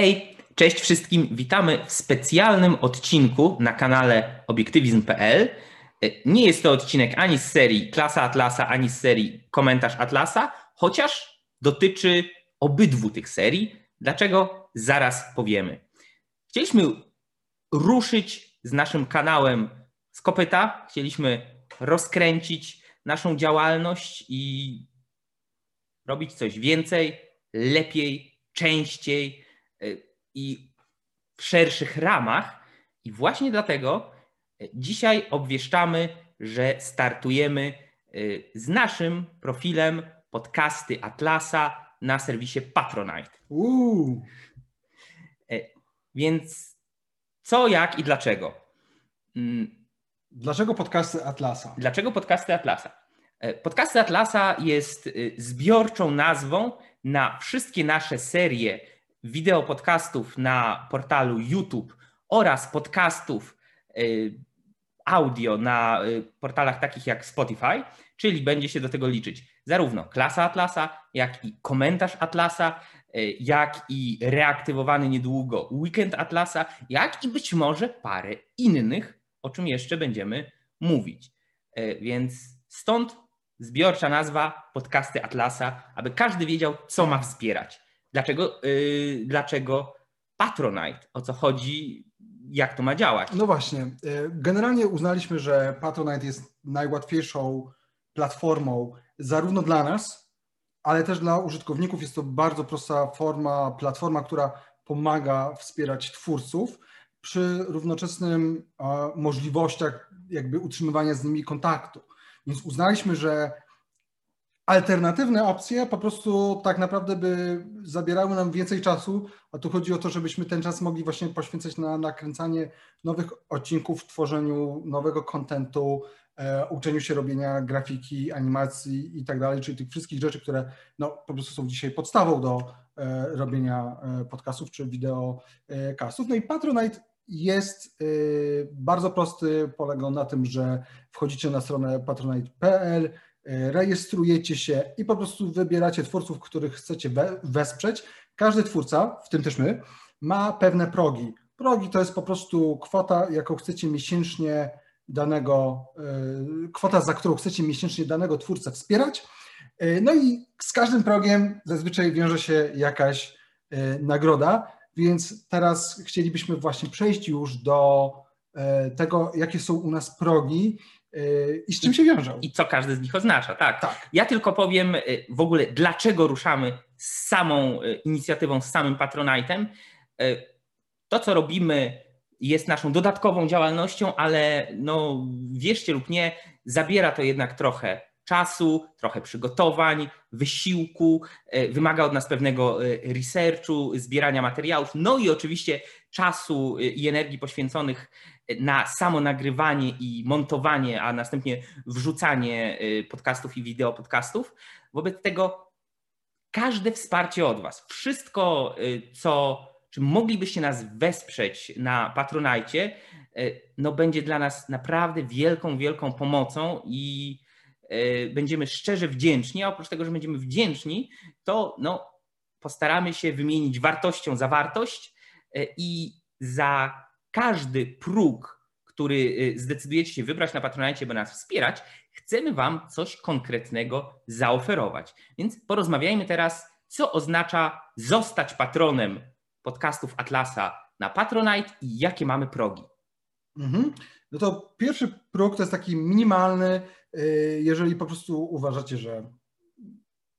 Hej, cześć wszystkim. Witamy w specjalnym odcinku na kanale obiektywizm.pl. Nie jest to odcinek ani z serii Klasa Atlasa, ani z serii Komentarz Atlasa, chociaż dotyczy obydwu tych serii. Dlaczego? Zaraz powiemy. Chcieliśmy ruszyć z naszym kanałem z kopyta. Chcieliśmy rozkręcić naszą działalność i robić coś więcej, lepiej, częściej i w szerszych ramach. I właśnie dlatego y, dzisiaj obwieszczamy, że startujemy y, z naszym profilem podcasty Atlasa na serwisie Patronite. Uuu. Więc co, jak i dlaczego? Mm. Dlaczego podcasty Atlasa? Dlaczego podcasty Atlasa? Podcasty Atlasa jest zbiorczą nazwą na wszystkie nasze serie wideo podcastów na portalu YouTube oraz podcastów y, audio na y, portalach takich jak Spotify, czyli będzie się do tego liczyć zarówno klasa Atlasa, jak i komentarz Atlasa, y, jak i reaktywowany niedługo weekend Atlasa, jak i być może parę innych, o czym jeszcze będziemy mówić. Więc stąd zbiorcza nazwa podcasty Atlasa, aby każdy wiedział, co ma wspierać. Dlaczego, yy, dlaczego Patronite? O co chodzi? Jak to ma działać? No właśnie. Y, generalnie uznaliśmy, że Patronite jest najłatwiejszą platformą zarówno dla nas, ale też dla użytkowników. Jest to bardzo prosta forma, platforma, która pomaga wspierać twórców przy równoczesnym możliwościach jakby utrzymywania z nimi kontaktu. Więc uznaliśmy, że alternatywne opcje po prostu tak naprawdę by zabierały nam więcej czasu, a tu chodzi o to, żebyśmy ten czas mogli właśnie poświęcać na nakręcanie nowych odcinków, tworzeniu nowego kontentu, e, uczeniu się robienia grafiki, animacji i tak dalej, czyli tych wszystkich rzeczy, które no, po prostu są dzisiaj podstawą do e, robienia e, podcastów czy wideokastów. No i Patronite jest e, bardzo prosty, polega na tym, że wchodzicie na stronę patronite.pl, E, rejestrujecie się i po prostu wybieracie twórców, których chcecie wesprzeć. Każdy twórca, w tym też my, ma pewne progi. Progi to jest po prostu kwota, jaką chcecie miesięcznie danego, e, kwota, za którą chcecie miesięcznie danego twórcę wspierać. E, no i z każdym progiem zazwyczaj wiąże się jakaś nagroda, więc teraz chcielibyśmy właśnie przejść już do tego, jakie są u nas progi i z czym się wiążą. I co każdy z nich oznacza, tak. tak. Ja tylko powiem yy, w ogóle, dlaczego ruszamy z samą yy, inicjatywą, z samym Patronite'em. To, co robimy, jest naszą dodatkową działalnością, ale no, wierzcie lub nie, zabiera to jednak trochę czasu, trochę przygotowań, wysiłku, wymaga od nas pewnego researchu, zbierania materiałów, no i oczywiście czasu i energii poświęconych na samo nagrywanie i montowanie, a następnie wrzucanie y, podcastów i wideo podcastów. Wobec tego każde wsparcie od Was, wszystko, y, co, czy moglibyście nas wesprzeć na Patronajcie, y, no będzie dla nas naprawdę wielką, wielką pomocą i będziemy szczerze wdzięczni, a oprócz tego, że będziemy wdzięczni, to no, postaramy się wymienić wartością za wartość i za każdy próg, który y, zdecydujecie się wybrać na Patronite, by nas wspierać, chcemy Wam coś konkretnego zaoferować. Więc porozmawiajmy teraz, co oznacza zostać patronem podcastów Atlasa na Patronite i jakie mamy progi. Mhm. No to pierwszy próg to jest taki minimalny, y, jeżeli po prostu uważacie, że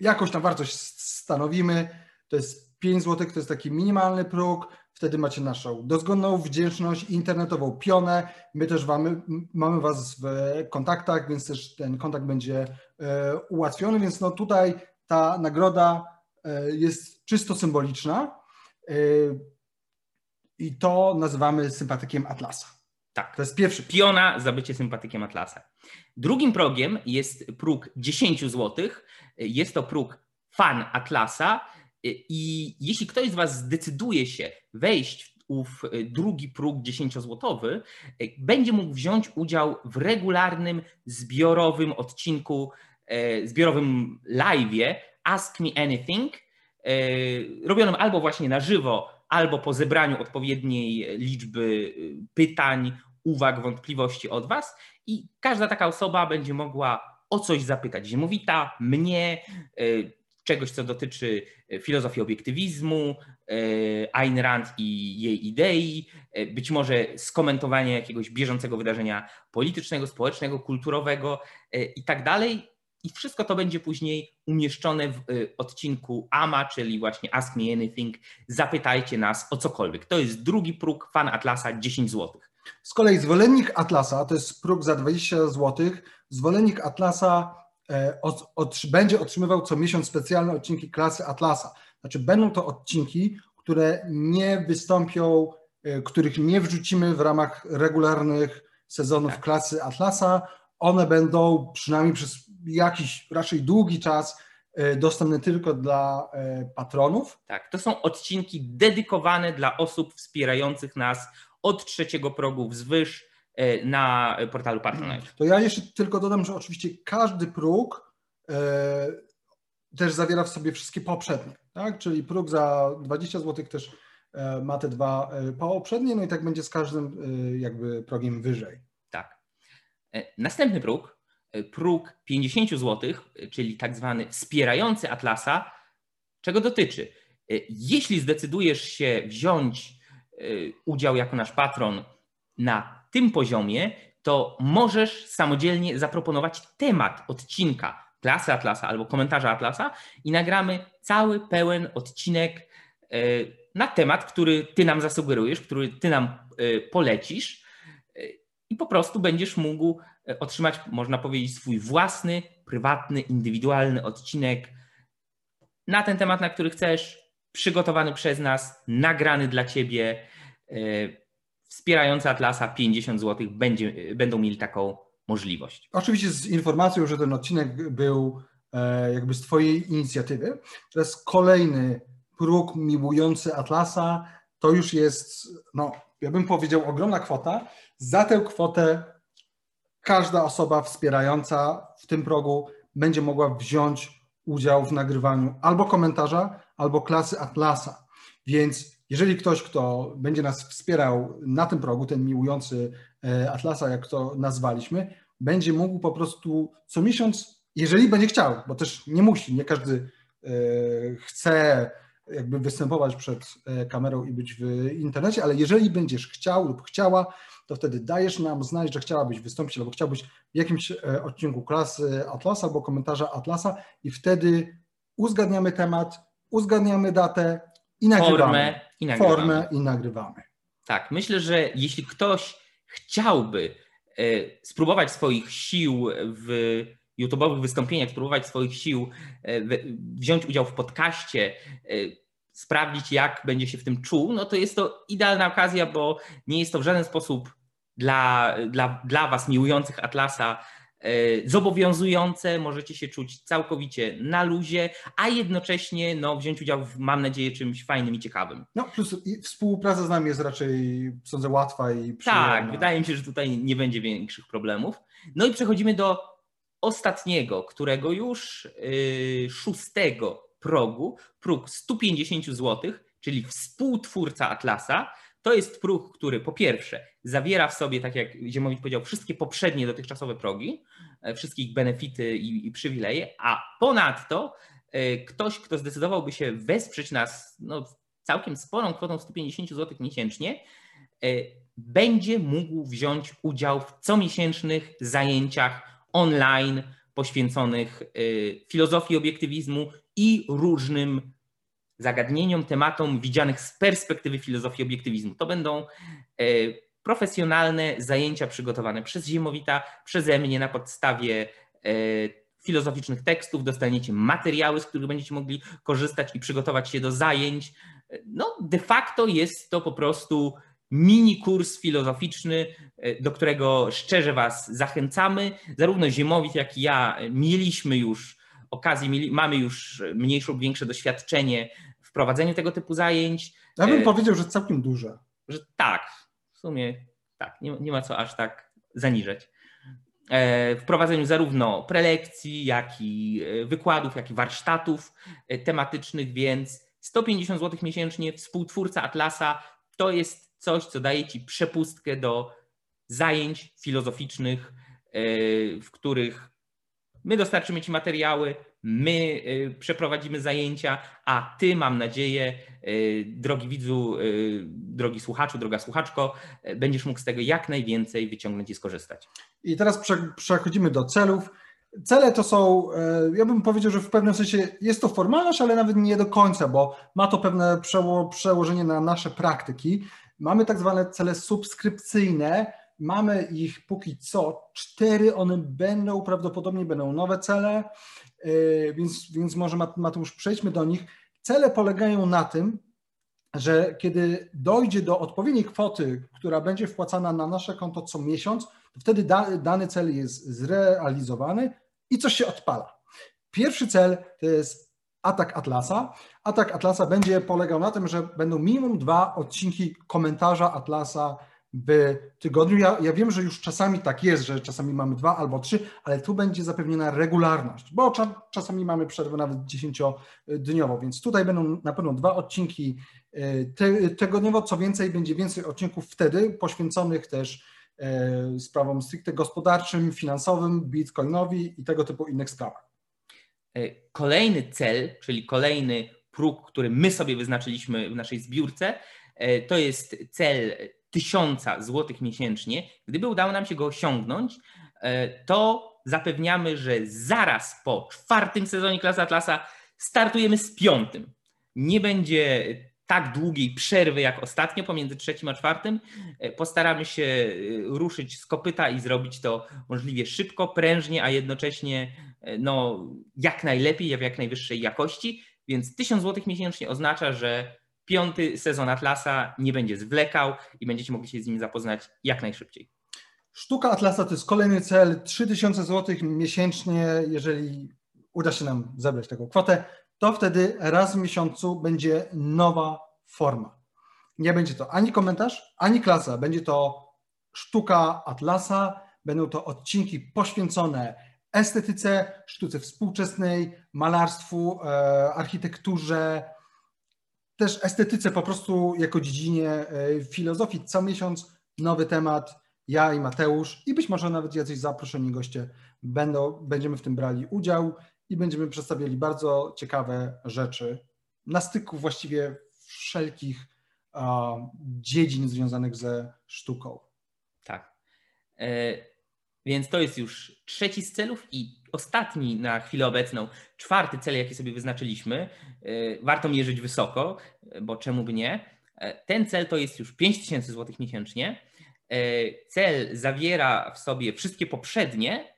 jakąś tam wartość stanowimy, to jest 5 zł, to jest taki minimalny próg. Wtedy macie naszą dozgonną wdzięczność internetową pionę. My też mamy, mamy Was w kontaktach, więc też ten kontakt będzie e, ułatwiony, więc no tutaj ta nagroda e, jest czysto symboliczna e, i to nazywamy sympatykiem Atlasa. Tak. To jest pierwszy. Piona za bycie sympatykiem Atlasa. Drugim progiem jest próg 10 zł. Jest to próg fan Atlasa i jeśli ktoś z Was zdecyduje się wejść ów e, drugi próg 10-złotowy, e, będzie mógł wziąć udział w regularnym, zbiorowym odcinku, e, zbiorowym live'ie Ask Me Anything, robionym albo właśnie na żywo, albo po zebraniu odpowiedniej liczby pytań, uwag, wątpliwości od Was. I każda taka osoba będzie mogła o coś zapytać. Ziemowita, mnie, czegoś, co dotyczy e, filozofii obiektywizmu, e, Ayn Rand i jej idei, e, być może skomentowanie jakiegoś bieżącego wydarzenia politycznego, społecznego, kulturowego i tak dalej. I wszystko to będzie później umieszczone w odcinku AMA, czyli właśnie Ask Me Anything. Zapytajcie nas o cokolwiek. To jest drugi próg fan Atlasa 10 zł. Z kolei zwolennik Atlasa to jest próg za 20 zł. Zwolennik Atlasa będzie otrzymywał co miesiąc specjalne odcinki klasy Atlasa. Znaczy będą to odcinki, które nie wystąpią, e, których nie wrzucimy w ramach regularnych sezonów tak. klasy Atlasa. One będą przynajmniej przez jakiś raczej długi czas e, dostępne tylko dla patronów. Tak, to są odcinki dedykowane dla osób wspierających nas od trzeciego progu wzwyż E, na portalu Patronite. To ja jeszcze tylko dodam, że oczywiście każdy próg e, też zawiera w sobie wszystkie poprzednie, tak? czyli próg za 20 zł też e, ma te dwa poprzednie, no i tak będzie z każdym jakby progiem wyżej. Tak. Następny próg, próg 50 zł, czyli tak zwany wspierający Atlasa, czego dotyczy? Jeśli zdecydujesz się wziąć udział jako nasz patron na tym poziomie, to możesz samodzielnie zaproponować temat odcinka klasy Atlasa albo komentarza Atlasa i nagramy cały pełen odcinek e, na temat, który ty nam zasugerujesz, który ty nam e, polecisz e, i po prostu będziesz mógł otrzymać, można powiedzieć, swój własny, prywatny, indywidualny odcinek na ten temat, na który chcesz, przygotowany przez nas, nagrany dla ciebie wspierający Atlasa 50 zł będzie, będą mieli taką możliwość. Oczywiście z informacją, że ten odcinek był e, jakby z Twojej inicjatywy. Teraz kolejny próg miłujący Atlasa to już jest, no, ja bym powiedział, ogromna kwota. Za tę kwotę każda osoba wspierająca w tym progu będzie mogła wziąć udział w nagrywaniu albo komentarza, albo klasy Atlasa. Więc jeżeli ktoś, kto będzie nas wspierał na tym progu, ten miłujący e, Atlasa, jak to nazwaliśmy, będzie mógł po prostu co miesiąc, jeżeli będzie chciał, bo też nie musi, nie każdy e, chce jakby występować przed e, kamerą i być w internecie, ale jeżeli będziesz chciał lub chciała, to wtedy dajesz nam znać, że chciałabyś wystąpić albo chciałbyś w jakimś odcinku klasy Atlasa albo komentarza Atlasa i wtedy uzgadniamy temat, uzgadniamy datę i nagrywamy. Formę i nagrywamy. Formę i nagrywamy. Tak, myślę, że jeśli ktoś chciałby e, spróbować swoich sił w YouTube'owych wystąpieniach, spróbować swoich sił, e, wziąć udział w podcaście, e, sprawdzić, jak będzie się w tym czuł, no to jest to idealna okazja, bo nie jest to w żaden sposób dla, dla, dla Was miłujących Atlasa zobowiązujące, możecie się czuć całkowicie na luzie, a jednocześnie no, wziąć udział w, mam nadzieję, czymś fajnym i ciekawym. No plus współpraca z nami jest raczej, sądzę, łatwa i przyjemna. Tak, wydaje mi się, że tutaj nie będzie większych problemów. No i przechodzimy do ostatniego, którego już yy, szóstego progu, próg 150 zł, czyli współtwórca Atlasa, to jest próg, który po pierwsze zawiera w sobie, tak jak Ziemowit powiedział, wszystkie poprzednie dotychczasowe progi, e, wszystkich benefity i, i przywileje, a ponadto e, ktoś, kto zdecydowałby się wesprzeć nas no, całkiem sporą kwotą 150 zł miesięcznie, e, będzie mógł wziąć udział w comiesięcznych zajęciach online poświęconych filozofii obiektywizmu i różnym zagadnieniom, tematom widzianych z perspektywy filozofii obiektywizmu. To będą e, profesjonalne zajęcia przygotowane przez Ziemowita, przeze mnie na podstawie e, filozoficznych tekstów, dostaniecie materiały, z których będziecie mogli korzystać i przygotować się do zajęć. No, de facto jest to po prostu mini kurs filozoficzny, e, do którego szczerze Was zachęcamy. Zarówno Ziemowit, jak i ja mieliśmy już okazję, mieli, mamy już mniejsze lub większe doświadczenie w prowadzeniu tego typu zajęć. Ja bym e, powiedział, że całkiem duże. Że tak, w sumie tak, nie, nie ma co aż tak zaniżać. E, w prowadzeniu zarówno prelekcji, jak i e, wykładów, jak i warsztatów tematycznych, więc 150 zł miesięcznie, współtwórca Atlasa, to jest coś, co daje Ci przepustkę do zajęć filozoficznych, w których my dostarczymy Ci materiały, my e, przeprowadzimy zajęcia, a Ty, mam nadzieję, e, drogi widzu, drogi słuchaczu, droga słuchaczko, będziesz mógł z tego jak najwięcej wyciągnąć i skorzystać. I teraz przechodzimy do celów. Cele to są, ja bym powiedział, że w pewnym sensie jest to formalność, ale nawet nie do końca, bo ma to pewne przełożenie na nasze praktyki. Mamy tak zwane cele subskrypcyjne, Mamy ich póki co cztery, one będą, prawdopodobnie będą nowe cele, yy, więc, więc może Mateusz przejdźmy do nich. Cele polegają na tym, że kiedy dojdzie do odpowiedniej kwoty, która będzie wpłacana na nasze konto co miesiąc, to wtedy dany cel jest zrealizowany i coś się odpala. Pierwszy cel to jest atak Atlasa. Atak Atlasa będzie polegał na tym, że będą minimum dwa odcinki komentarza Atlasa w tygodniu. Ja, ja wiem, że już czasami tak jest, że czasami mamy dwa albo trzy, ale tu będzie zapewniona regularność, bo czasami mamy przerwę nawet dziesięciodniową, więc tutaj będą na pewno dwa odcinki e, te, tygodniowo. Co więcej, będzie więcej odcinków wtedy poświęconych też e, sprawom stricte gospodarczym, finansowym, bitcoinowi i tego typu innych sprawach. E, kolejny cel, czyli kolejny próg, który my sobie wyznaczyliśmy w naszej zbiórce, to jest cel tysiąca złotych miesięcznie, gdyby udało nam się go osiągnąć, e, to zapewniamy, że zaraz po czwartym sezonie Klasa Atlasa startujemy z piątym. Nie będzie tak długiej przerwy jak ostatnio pomiędzy trzecim a czwartym. E, postaramy się e, ruszyć z kopyta i zrobić to możliwie szybko, prężnie, a jednocześnie no, jak najlepiej, w jak najwyższej jakości. Więc 1000 zł miesięcznie oznacza, że piąty sezon Atlasa nie będzie zwlekał i będziecie mogli się z nim zapoznać jak najszybciej. Sztuka Atlasa to jest kolejny cel, 3000 zł miesięcznie, jeżeli uda się nam zebrać taką kwotę, to wtedy raz w miesiącu będzie nowa forma. Nie będzie to ani komentarz, ani klasa, będzie to sztuka Atlasa, będą to odcinki poświęcone estetyce, sztuce współczesnej, malarstwu, e, architekturze, też estetyce po prostu jako dziedzinie e, filozofii. Co miesiąc nowy temat, ja i Mateusz i być może nawet jacyś zaproszeni goście będą, będziemy w tym brali udział i będziemy przedstawiali bardzo ciekawe rzeczy na styku właściwie wszelkich dziedzin związanych ze sztuką. Tak. E, więc to jest już trzeci z celów i ostatni na chwilę obecną, czwarty cel, jaki sobie wyznaczyliśmy, e, warto mierzyć wysoko, bo czemu by nie. E, ten cel to jest już 5000 zł miesięcznie. E, cel zawiera w sobie wszystkie poprzednie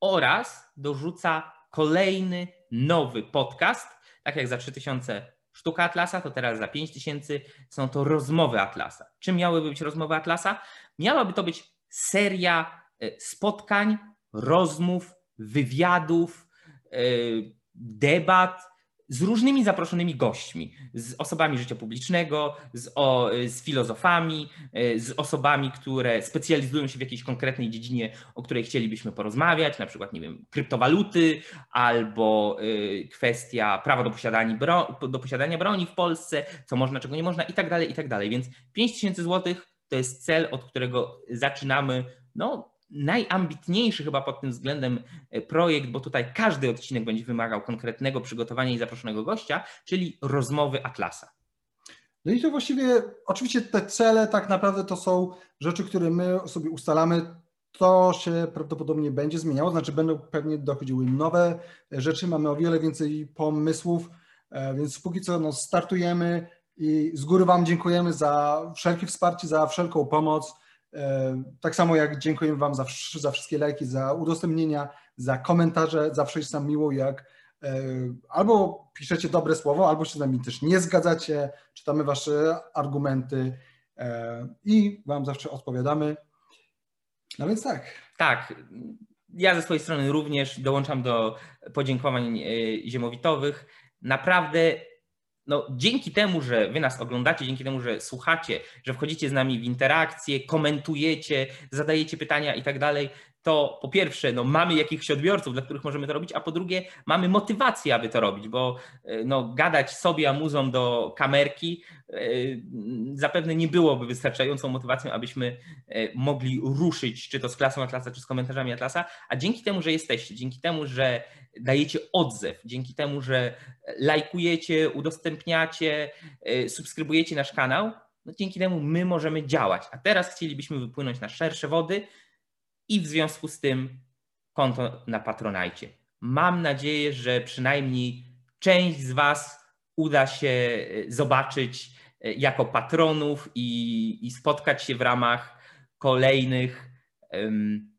oraz dorzuca kolejny nowy podcast. Tak jak za 3000 sztuka Atlasa, to teraz za 5000 są to rozmowy Atlasa. Czym miałyby być rozmowy Atlasa? Miałaby to być seria spotkań, rozmów wywiadów, e, debat z różnymi zaproszonymi gośćmi, z osobami życia publicznego, z, o, z filozofami, e, z osobami, które specjalizują się w jakiejś konkretnej dziedzinie, o której chcielibyśmy porozmawiać, na przykład, nie wiem, kryptowaluty albo e, kwestia prawa do posiadania, bro, do posiadania broni w Polsce, co można, czego nie można i tak dalej, i tak dalej. Więc 5000 zł to jest cel, od którego zaczynamy no, najambitniejszy chyba pod tym względem e, projekt, bo tutaj każdy odcinek będzie wymagał konkretnego przygotowania i zaproszonego gościa, czyli rozmowy Atlasa. No i to właściwie, oczywiście te cele tak naprawdę to są rzeczy, które my sobie ustalamy. To się prawdopodobnie będzie zmieniało, znaczy będą pewnie dochodziły nowe rzeczy, mamy o wiele więcej pomysłów, e, więc póki co no, startujemy i z góry Wam dziękujemy za wszelkie wsparcie, za wszelką pomoc. E, tak samo jak dziękujemy Wam za, za wszystkie lajki, za udostępnienia, za komentarze. Zawsze jest nam miło, jak e, albo piszecie dobre słowo, albo się z nami też nie zgadzacie, czytamy Wasze argumenty e, i Wam zawsze odpowiadamy. No więc tak. Tak. Ja ze swojej strony również dołączam do podziękowań ziemowitowych. Naprawdę no, dzięki temu, że wy nas oglądacie, dzięki temu, że słuchacie, że wchodzicie z nami w interakcję, komentujecie, zadajecie pytania i tak dalej, to po pierwsze, no, mamy jakichś odbiorców, dla których możemy to robić, a po drugie, mamy motywację, aby to robić, bo e, no, gadać sobie amuzą do kamerki e, zapewne nie byłoby wystarczającą motywacją, abyśmy e, mogli ruszyć, czy to z klasą Atlasa, czy z komentarzami Atlasa, a dzięki temu, że jesteście, dzięki temu, że dajecie odzew, dzięki temu, że lajkujecie, udostępniacie, subskrybujecie nasz kanał, no dzięki temu my możemy działać. A teraz chcielibyśmy wypłynąć na szersze wody, i w związku z tym konto na Patronajcie. Mam nadzieję, że przynajmniej część z Was uda się e, zobaczyć e, jako patronów i, i spotkać się w ramach kolejnych, um,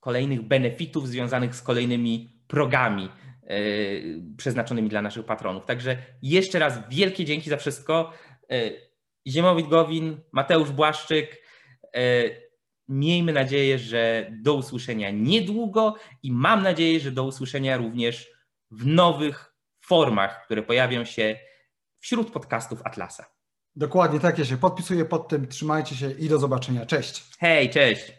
kolejnych benefitów związanych z kolejnymi progami y, przeznaczonymi dla naszych patronów. Także jeszcze raz wielkie dzięki za wszystko. Ziemowit Gowin, Mateusz Błaszczyk. Y, Miejmy nadzieję, że do usłyszenia niedługo i mam nadzieję, że do usłyszenia również w nowych formach, które pojawią się wśród podcastów Atlasa. Dokładnie tak, ja się podpisuję pod tym. Trzymajcie się i do zobaczenia. Cześć. Hej, cześć.